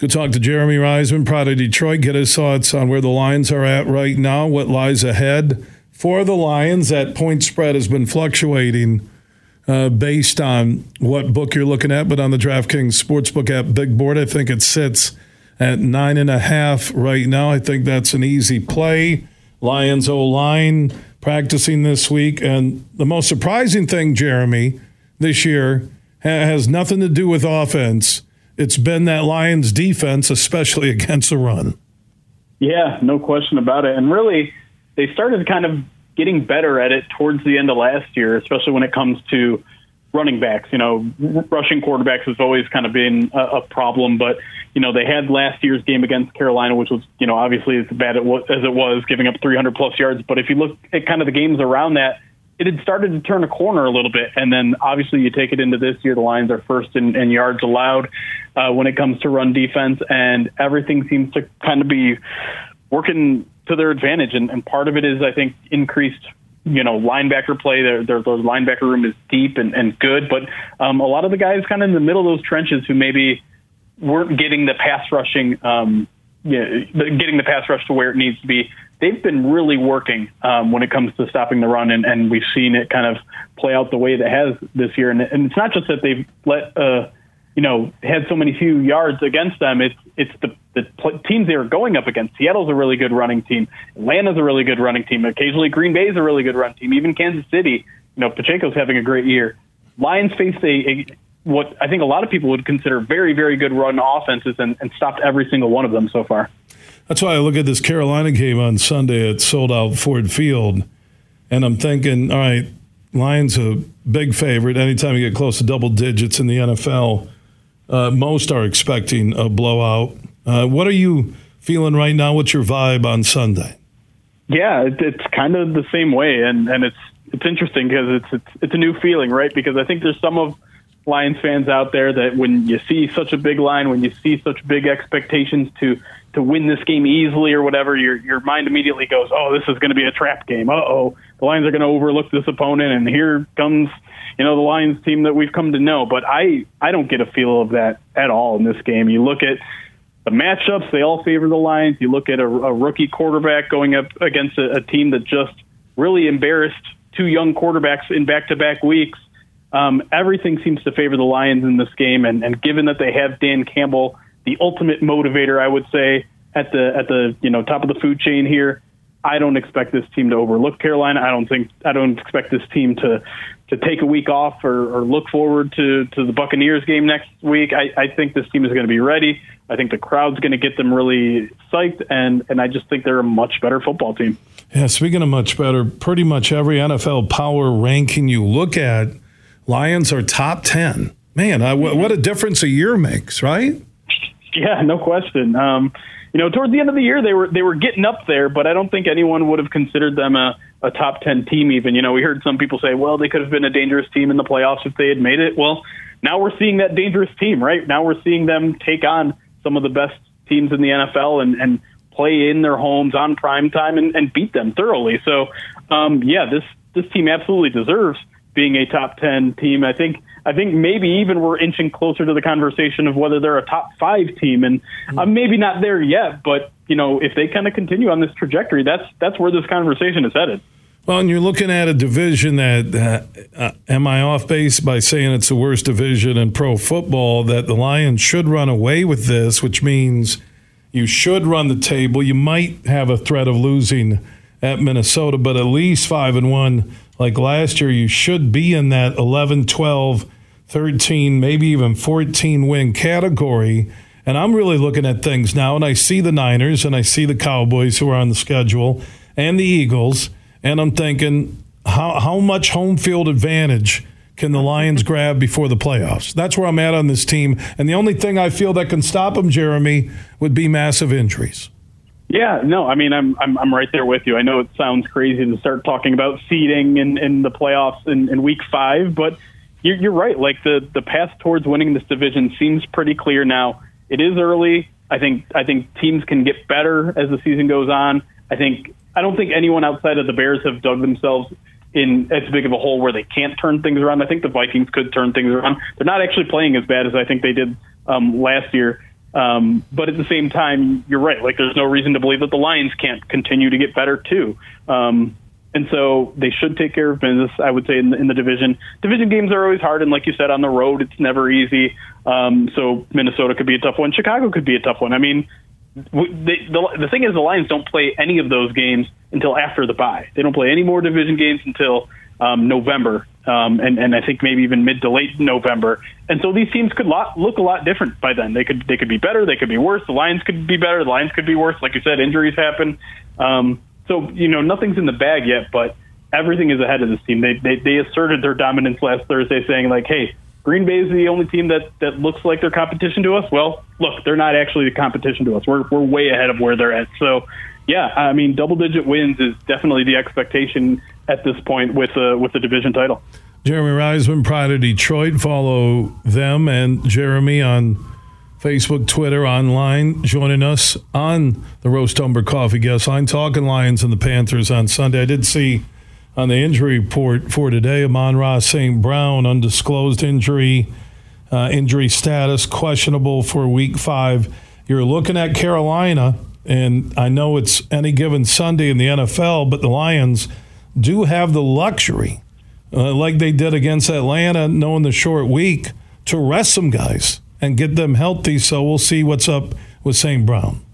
Let's go talk to Jeremy Reisman, Pride of Detroit. Get his thoughts on where the Lions are at right now, what lies ahead for the Lions. That point spread has been fluctuating uh, based on what book you're looking at, but on the DraftKings Sportsbook app Big Board, I think it sits at nine and a half right now. I think that's an easy play. Lions O line practicing this week. And the most surprising thing, Jeremy, this year has nothing to do with offense it's been that Lions defense, especially against the run. Yeah, no question about it. And really, they started kind of getting better at it towards the end of last year, especially when it comes to running backs. You know, rushing quarterbacks has always kind of been a, a problem, but you know they had last year's game against Carolina, which was you know obviously as bad as it was, giving up 300 plus yards. But if you look at kind of the games around that, it had started to turn a corner a little bit. And then obviously you take it into this year, the Lions are first in, in yards allowed uh, when it comes to run defense, and everything seems to kind of be working to their advantage. And, and part of it is, I think, increased you know, linebacker play. Their, their, linebacker room is deep and, and good, but um, a lot of the guys kind of in the middle of those trenches who maybe weren't getting the pass rushing, um, you know, getting the pass rush to where it needs to be they've been really working um, when it comes to stopping the run, and, and we've seen it kind of play out the way that has this year. And, and it's not just that they've let uh, you know had so many few yards against them. It's it's the the pl- teams they are going up against. Seattle's a really good running team. Atlanta's a really good running team. Occasionally, Green Bay's a really good run team. Even Kansas City, you know, Pacheco's having a great year. Lions faced a, a what I think a lot of people would consider very, very good run offenses and, and stopped every single one of them so far. That's why I look at this Carolina game on Sunday at sold out Ford Field, and I'm thinking, all right, Lions a big favorite. Anytime you get close to double digits in the NFL, uh, most are expecting a blowout. Uh, what are you feeling right now? What's your vibe on Sunday? Yeah, it, it's kind of the same way, and and it's it's interesting because it's, it's it's a new feeling, right? Because I think there's some of Lions fans out there that when you see such a big line, when you see such big expectations to to win this game easily or whatever, your your mind immediately goes, "Oh, this is going to be a trap game. Uh oh, the Lions are going to overlook this opponent, and here comes, you know, the Lions team that we've come to know." But I I don't get a feel of that at all in this game. You look at the matchups; they all favor the Lions. You look at a, a rookie quarterback going up against a, a team that just really embarrassed two young quarterbacks in back-to-back weeks. Um, everything seems to favor the Lions in this game, and, and given that they have Dan Campbell the ultimate motivator, I would say, at the at the you know top of the food chain here. I don't expect this team to overlook Carolina. I don't think I don't expect this team to to take a week off or, or look forward to to the Buccaneers game next week. I, I think this team is going to be ready. I think the crowd's going to get them really psyched, and and I just think they're a much better football team. Yeah, speaking of much better, pretty much every NFL power ranking you look at, Lions are top ten. Man, I, what a difference a year makes, right? Yeah, no question. Um, you know, towards the end of the year, they were they were getting up there, but I don't think anyone would have considered them a, a top ten team. Even you know, we heard some people say, well, they could have been a dangerous team in the playoffs if they had made it. Well, now we're seeing that dangerous team, right? Now we're seeing them take on some of the best teams in the NFL and, and play in their homes on prime time and, and beat them thoroughly. So, um, yeah, this this team absolutely deserves being a top ten team. I think I think maybe even we're inching closer to the conversation of whether they're a top five team, and I'm maybe not there yet. But you know, if they kind of continue on this trajectory, that's that's where this conversation is headed. Well, and you're looking at a division that, uh, uh, am I off base by saying it's the worst division in pro football? That the Lions should run away with this, which means you should run the table. You might have a threat of losing at Minnesota, but at least five and one like last year. You should be in that 11, 12 13, maybe even 14 win category. And I'm really looking at things now, and I see the Niners and I see the Cowboys who are on the schedule and the Eagles, and I'm thinking, how, how much home field advantage can the Lions grab before the playoffs? That's where I'm at on this team. And the only thing I feel that can stop them, Jeremy, would be massive injuries. Yeah, no, I mean, I'm I'm I'm right there with you. I know it sounds crazy to start talking about seeding in, in the playoffs in, in week five, but you're, you're right. Like the the path towards winning this division seems pretty clear now. It is early. I think I think teams can get better as the season goes on. I think I don't think anyone outside of the Bears have dug themselves in as big of a hole where they can't turn things around. I think the Vikings could turn things around. They're not actually playing as bad as I think they did um, last year. Um, but at the same time, you're right. Like, there's no reason to believe that the Lions can't continue to get better too. Um, and so they should take care of business. I would say in the, in the division. Division games are always hard, and like you said, on the road, it's never easy. Um, so Minnesota could be a tough one. Chicago could be a tough one. I mean, they, the, the thing is, the Lions don't play any of those games until after the bye. They don't play any more division games until um, November, um, and and I think maybe even mid to late November. And so these teams could lot, look a lot different by then. They could they could be better, they could be worse. The Lions could be better, the Lions could be worse. Like you said, injuries happen. Um, so you know nothing's in the bag yet, but everything is ahead of this team. They they, they asserted their dominance last Thursday, saying like, hey. Green Bay is the only team that, that looks like they're competition to us. Well, look, they're not actually the competition to us. We're, we're way ahead of where they're at. So, yeah, I mean, double digit wins is definitely the expectation at this point with uh, with the division title. Jeremy Reisman, Pride of Detroit. Follow them and Jeremy on Facebook, Twitter, online, joining us on the Roast Umber Coffee Guest Line, talking Lions and the Panthers on Sunday. I did see on the injury report for today, Amon-Ra St. Brown, undisclosed injury, uh, injury status, questionable for week five. You're looking at Carolina, and I know it's any given Sunday in the NFL, but the Lions do have the luxury, uh, like they did against Atlanta, knowing the short week, to rest some guys and get them healthy. So we'll see what's up with St. Brown.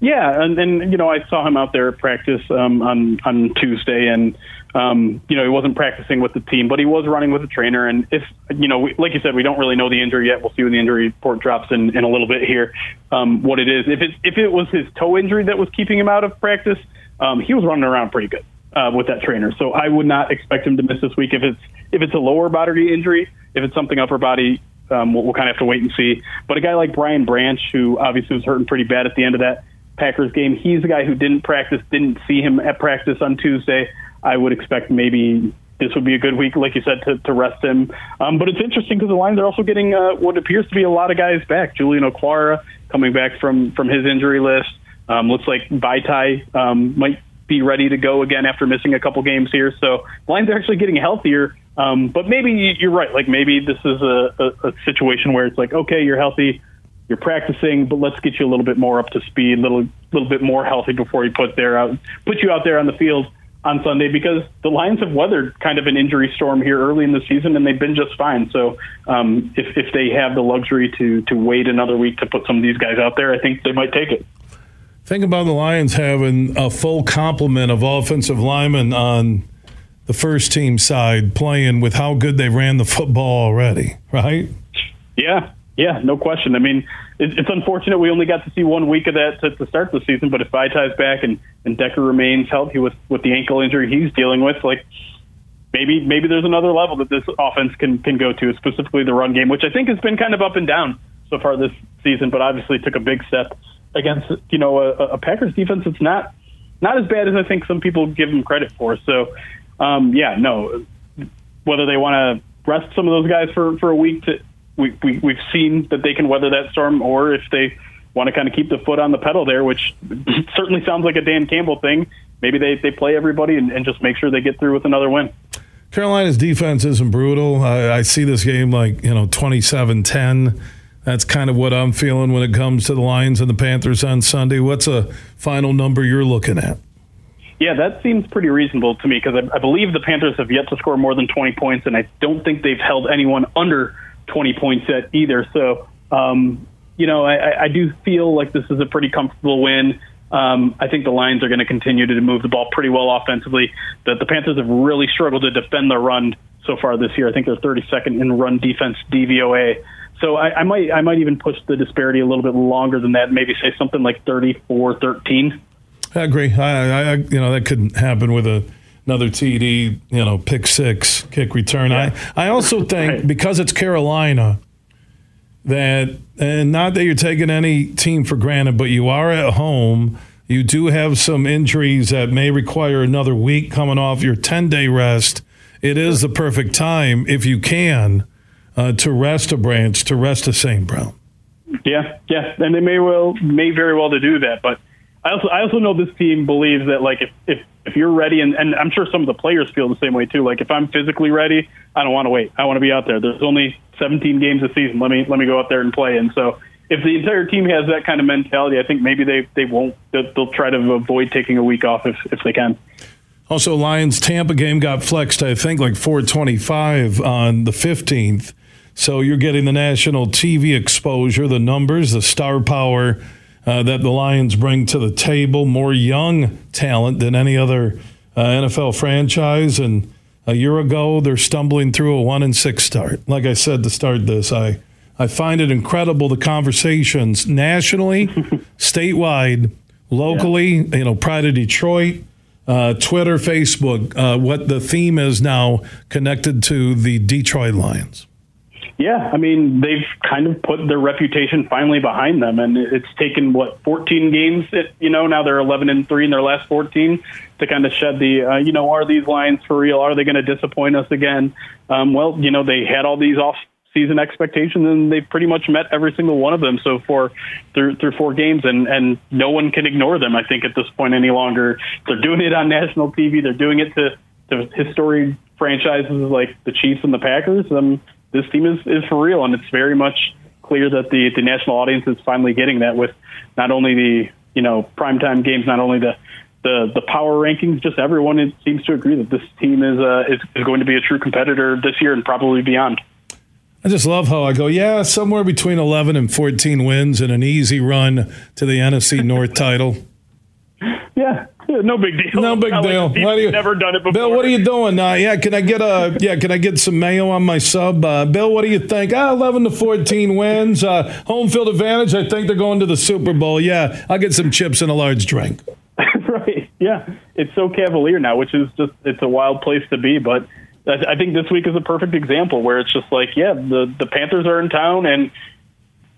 Yeah, and, you know I saw him out there at practice um, on on Tuesday, and um, you know, he wasn't practicing with the team, but he was running with the trainer. And if, you know, we, like you said, we don't really know the injury yet. We'll see when the injury report drops in, in a little bit here um, what it is. If it, if it was his toe injury that was keeping him out of practice, um, he was running around pretty good uh, with that trainer. So I would not expect him to miss this week. If it's if it's a lower body injury, if it's something upper body, um, we'll, we'll kind of have to wait and see. But a guy like Brian Branch, who obviously was hurting pretty bad at the end of that Packers game, he's the guy who didn't practice, didn't see him at practice on Tuesday. I would expect maybe this would be a good week, like you said, to, to rest him. Um, but it's interesting because the Lions are also getting uh, what appears to be a lot of guys back. Julian Okwara coming back from from his injury list. Um, looks like Vaitai um, might be ready to go again after missing a couple games here. So Lions are actually getting healthier. Um, but maybe you're right. Like maybe this is a, a, a situation where it's like, okay, you're healthy, you're practicing, but let's get you a little bit more up to speed, a little little bit more healthy before you put there out put you out there on the field on Sunday because the Lions have weathered kind of an injury storm here early in the season and they've been just fine. So um, if if they have the luxury to to wait another week to put some of these guys out there, I think they might take it. Think about the Lions having a full complement of offensive linemen on the first team side playing with how good they ran the football already, right? Yeah, yeah, no question. I mean, it's unfortunate we only got to see one week of that to, to start the season. But if Vaitai's back and and Decker remains healthy with with the ankle injury he's dealing with, like maybe maybe there's another level that this offense can can go to, specifically the run game, which I think has been kind of up and down so far this season, but obviously took a big step against you know a, a Packers defense that's not not as bad as I think some people give them credit for. So um, yeah, no, whether they want to rest some of those guys for for a week to we, we we've seen that they can weather that storm, or if they want to kind of keep the foot on the pedal there, which certainly sounds like a Dan Campbell thing. Maybe they, they play everybody and, and just make sure they get through with another win. Carolina's defense isn't brutal. I, I see this game like, you know, 27 10. That's kind of what I'm feeling when it comes to the Lions and the Panthers on Sunday. What's a final number you're looking at? Yeah, that seems pretty reasonable to me because I, I believe the Panthers have yet to score more than 20 points, and I don't think they've held anyone under 20 points yet either. So, um, you know, I, I do feel like this is a pretty comfortable win. Um, I think the Lions are going to continue to move the ball pretty well offensively. The, the Panthers have really struggled to defend the run so far this year. I think they're 32nd in run defense DVOA. So I, I might I might even push the disparity a little bit longer than that. Maybe say something like 34-13. I agree. I, I you know that couldn't happen with a another TD, you know, pick six, kick return. Yeah. I, I also think right. because it's Carolina that, and not that you're taking any team for granted, but you are at home. You do have some injuries that may require another week coming off your 10 day rest. It is the perfect time, if you can, uh, to rest a branch, to rest a St. Brown. Yeah, yeah, and they may well, may very well to do that. But I also, I also know this team believes that like if, if if you're ready, and, and I'm sure some of the players feel the same way too. Like if I'm physically ready, I don't want to wait. I want to be out there. There's only 17 games a season. Let me let me go out there and play. And so if the entire team has that kind of mentality, I think maybe they, they won't. They'll, they'll try to avoid taking a week off if, if they can. Also, Lions Tampa game got flexed, I think, like 425 on the 15th. So you're getting the national TV exposure, the numbers, the star power uh, that the Lions bring to the table, more young talent than any other uh, NFL franchise. And a year ago, they're stumbling through a one and six start. Like I said to start this, I I find it incredible the conversations nationally, statewide, locally. Yeah. You know, Pride of Detroit. Uh, Twitter, Facebook, uh, what the theme is now connected to the Detroit Lions. Yeah, I mean they've kind of put their reputation finally behind them, and it's taken what 14 games. you know now they're 11 and three in their last 14 to kind of shed the uh, you know are these Lions for real? Are they going to disappoint us again? Um, well, you know they had all these off season expectations and they've pretty much met every single one of them so far through through four games and and no one can ignore them I think at this point any longer they're doing it on national TV they're doing it to to historic franchises like the Chiefs and the Packers um this team is, is for real, and it's very much clear that the the national audience is finally getting that with not only the you know primetime games, not only the the the power rankings, just everyone seems to agree that this team is, uh, is is going to be a true competitor this year and probably beyond. I just love how I go, yeah, somewhere between 11 and 14 wins and an easy run to the NFC North title. Yeah, no big deal. No big deal. Like what you, never done it before. Bill, what are you doing? Uh, yeah, can I get a yeah? Can I get some mayo on my sub? Uh, Bill, what do you think? Ah, eleven to fourteen wins, uh, home field advantage. I think they're going to the Super Bowl. Yeah, I'll get some chips and a large drink. right. Yeah, it's so cavalier now, which is just it's a wild place to be. But I think this week is a perfect example where it's just like, yeah, the the Panthers are in town and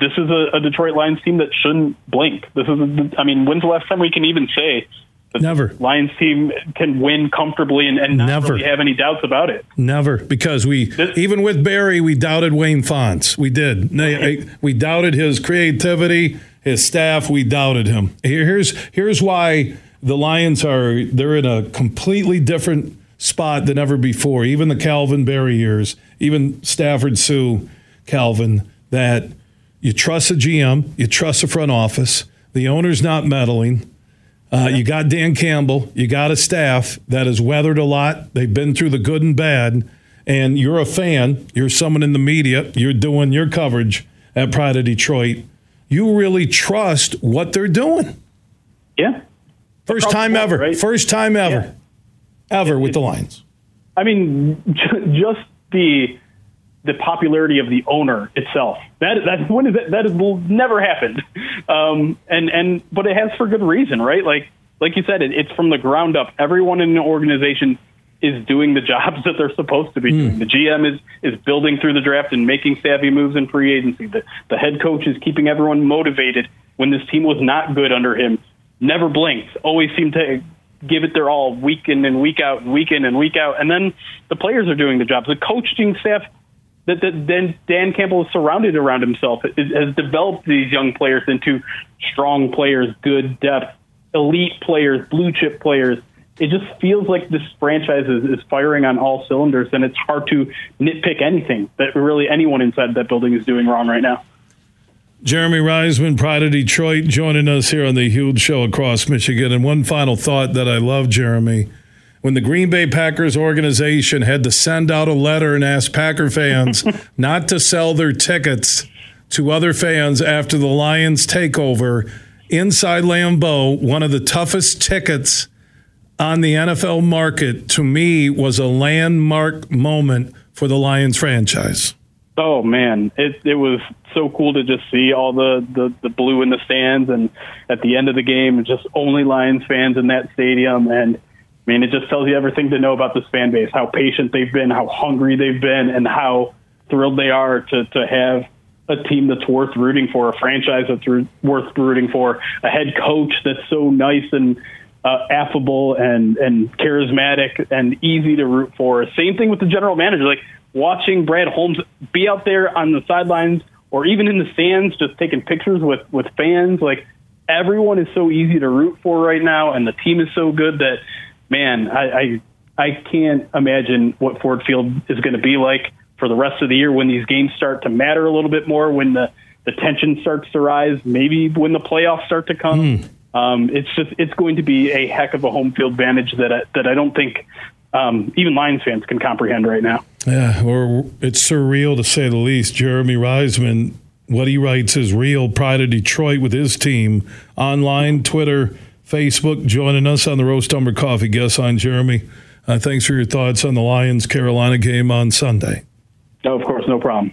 this is a, a, Detroit Lions team that shouldn't blink. This is, a, I mean, when's the last time we can even say Never. Lions team can win comfortably and, and Never. really have any doubts about it. Never, because we this, even with Barry, we doubted Wayne Fontes. We did. We doubted his creativity, his staff. We doubted him. Here's here's why the Lions are they're in a completely different spot than ever before. Even the Calvin Barry years, even Stafford Sue Calvin, that you trust a GM, you trust the front office, the owner's not meddling uh, you got Dan Campbell. You got a staff that has weathered a lot. They've been through the good and bad. And you're a fan. You're someone in the media. You're doing your coverage at Pride of Detroit. You really trust what they're doing. Yeah. First time ever. Right? First time ever. Yeah. Ever with the Lions. I mean, just the the popularity of the owner itself. That that when is that that has never happened, um, and and but it has for good reason, right? Like like you said, it, it's from the ground up. Everyone in the organization is doing the jobs that they're supposed to be doing. Mm. The GM is is building through the draft and making savvy moves in free agency. The the head coach is keeping everyone motivated when this team was not good under him. Never blinked. Always seemed to give it their all week in and week out, week in and week out. And then the players are doing the jobs. The coaching staff that, that then Dan Campbell is surrounded around himself, has developed these young players into strong players, good depth, elite players, blue chip players. It just feels like this franchise is, is firing on all cylinders, and it's hard to nitpick anything that really anyone inside that building is doing wrong right now. Jeremy Reisman, Pride of Detroit, joining us here on the Huge Show across Michigan. And one final thought that I love, Jeremy when the Green Bay Packers organization had to send out a letter and ask Packer fans not to sell their tickets to other fans after the Lions takeover inside Lambeau, one of the toughest tickets on the NFL market to me was a landmark moment for the Lions franchise. Oh man, it it was so cool to just see all the, the the blue in the stands and at the end of the game just only Lions fans in that stadium and I mean, it just tells you everything to know about this fan base, how patient they've been, how hungry they've been, and how thrilled they are to, to have a team that's worth rooting for, a franchise that's worth rooting for, a head coach that's so nice and uh, affable and, and charismatic and easy to root for. Same thing with the general manager. Like watching Brad Holmes be out there on the sidelines or even in the stands, just taking pictures with, with fans. Like everyone is so easy to root for right now, and the team is so good that man, I, I I can't imagine what Ford Field is going to be like for the rest of the year when these games start to matter a little bit more, when the the tension starts to rise, maybe when the playoffs start to come. Mm. Um, it's just it's going to be a heck of a home field advantage that I, that I don't think um, even Lions fans can comprehend right now. Yeah, or it's surreal to say the least. Jeremy Reisman, what he writes is real. Pride of Detroit with his team online, Twitter, Facebook, joining us on the Roast Umber Coffee guest line. Jeremy, uh, thanks for your thoughts on the Lions Carolina game on Sunday. No, of course, no problem.